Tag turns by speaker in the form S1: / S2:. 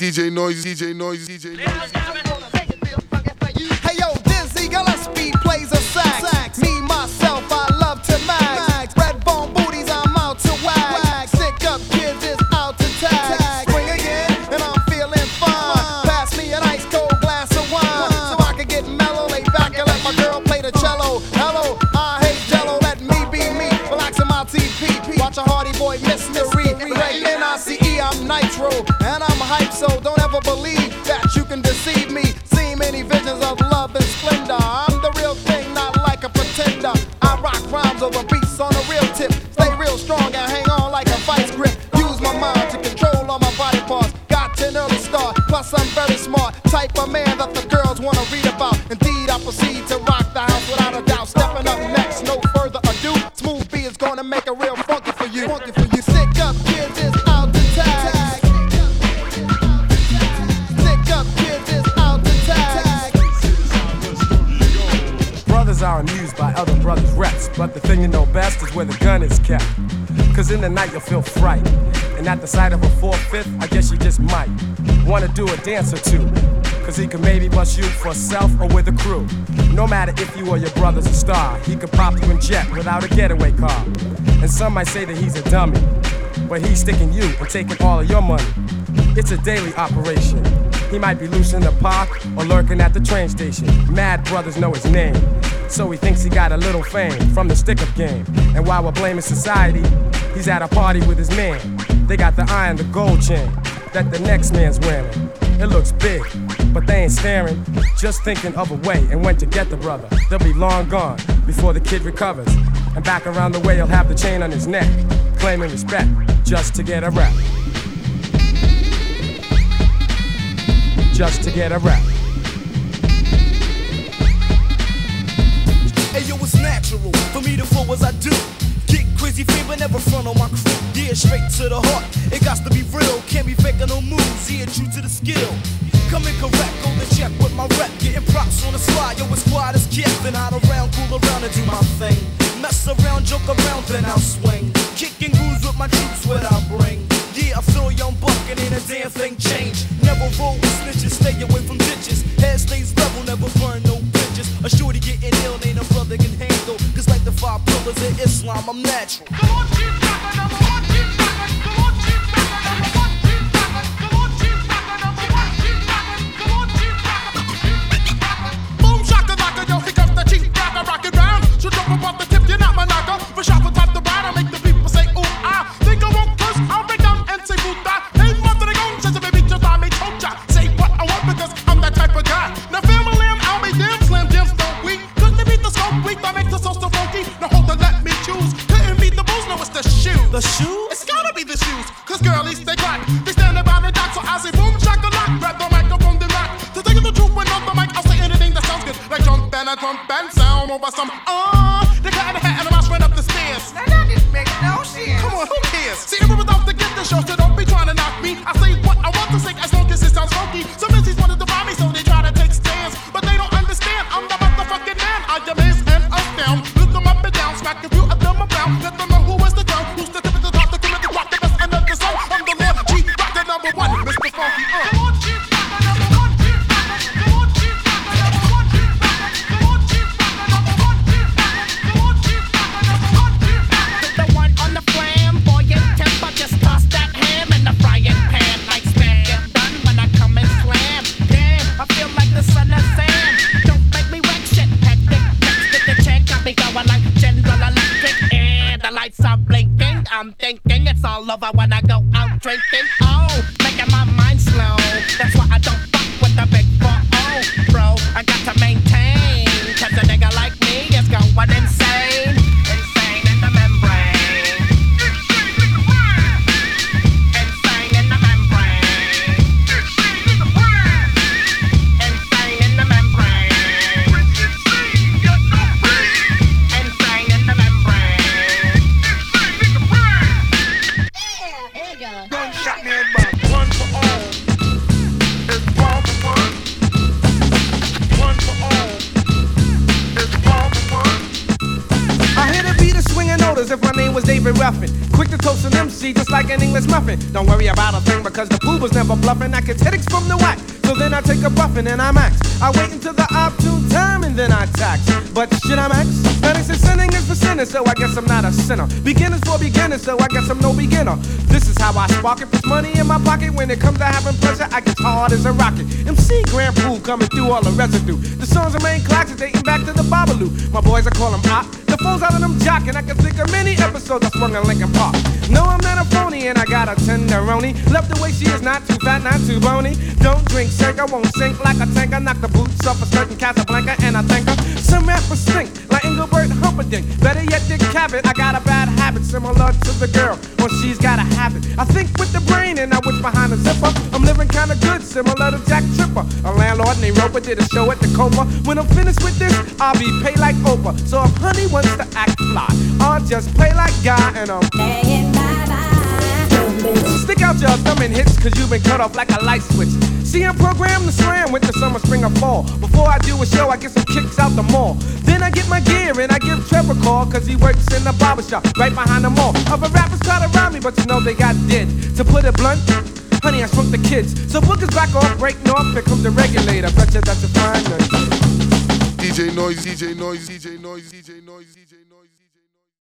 S1: DJ Noise, DJ Noise, DJ Noise.
S2: Hey yo, Dizzy Gillespie plays a sax. Me, myself, I love to max. Red bone booties, I'm out to wax. Sick up kids is out to tag. Spring again, and I'm feeling fine. Pass me an ice cold glass of wine. So I can get mellow, lay back and let my girl play the cello. Hello, I hate jello, let me be me. Relaxing my TP. Watch a hardy boy N-I-C-E, I'm nitro. And I'm hype, so don't ever believe that you can deceive me. See many visions of love and splendor. I'm the real thing, not like a pretender. I rock rhymes over beats on a real tip. Stay real strong and hang on like a vice grip. Use my mind to control all my body parts. Got an early start, plus I'm very smart. Type of man that the girls wanna read about. Indeed, I proceed to rock the house without a doubt. Stepping up next, no further ado. Smooth B is gonna make it real
S3: but the thing you know best is where the gun is kept. Cause in the night you'll feel fright. And at the sight of a four-fifth, I guess you just might wanna do a dance or two. Cause he could maybe bust you for self or with a crew. No matter if you or your brother's a star, he could pop you in jet without a getaway car. And some might say that he's a dummy, but he's sticking you and taking all of your money. It's a daily operation. He might be loose in the park or lurking at the train station. Mad brothers know his name. So he thinks he got a little fame from the stick up game. And while we're blaming society, he's at a party with his man. They got the eye and the gold chain that the next man's wearing. It looks big, but they ain't staring. Just thinking of a way and when to get the brother. They'll be long gone before the kid recovers. And back around the way, he'll have the chain on his neck, claiming respect just to get a rap. Just to get a rap.
S4: Natural for me to flow as I do. Get crazy fever, never front on my crew. Yeah, straight to the heart. It got to be real, can't be faking no moves. Yeah, true to the skill. Coming correct, go the check with my rep. Getting props on the slide, yo, it's quiet as kept. And hide around, cool around, and do my thing. Mess around, joke around, then I'll swing. Kicking grooves with my troops, what ill, ain't a brother can handle. Cause like the five pillars of Islam, I'm natural.
S5: Shoes, cause girlies, they clock.
S6: Thinking it's all over when I go out drinking. Oh, making my
S7: it Ruffin. Quick to toast an MC just like an English muffin. Don't worry about a thing because the boo was never bluffing. I get headaches from the whack. So then I take a buffin' and I max. I wait until the opportune time and then I tax. But shit, I'm X. Now they say sinning is for sinners, so I guess I'm not a sinner. Beginners for beginners, so I guess I'm no beginner. This is how I spark it. Put money in my pocket. When it comes to having pleasure, I get hard as a rocket. MC Grand Puba coming through all the residue. The songs remain classic, dating back to the Babalu. My boys, I call them op. Phones out of them jockin'. I can think of many episodes I swung in Lincoln Park. No, I'm not a phony, and I got a tenderoni. Love the way she is, not too fat, not too bony. Don't drink, sink, I won't sink like a tank. I knock the boots off a certain Casablanca, and I think her. Some rappers stink, like Engelbert Humperdinck. Better yet, Dick Cavett. I got a bad habit, similar to the girl, when she's got a habit. I think with the brain, and I wish behind the zipper. I'm living kinda good, similar to Jack Tripper. A landlord named Roper did a show at the Copa. When I'm finished with this, I'll be paid like Oprah. So if honey wants to act fly, I'll just play like guy, and I'm Stick out your thumb and hits, cause you've been cut off like a light switch. See, I'm programmed to slam with the summer, spring, or fall. Before I do a show, I get some kicks out the mall. Then I get my gear and I give Trevor a call, cause he works in the barber shop right behind the mall. Other rappers try to rhyme me, but you know they got dead. To put it blunt, honey, I shrunk the kids. So bookers back off, break north, here comes the regulator. Betcha that's a fine.
S1: DJ noise, DJ noise, DJ noise, DJ noise, DJ noise.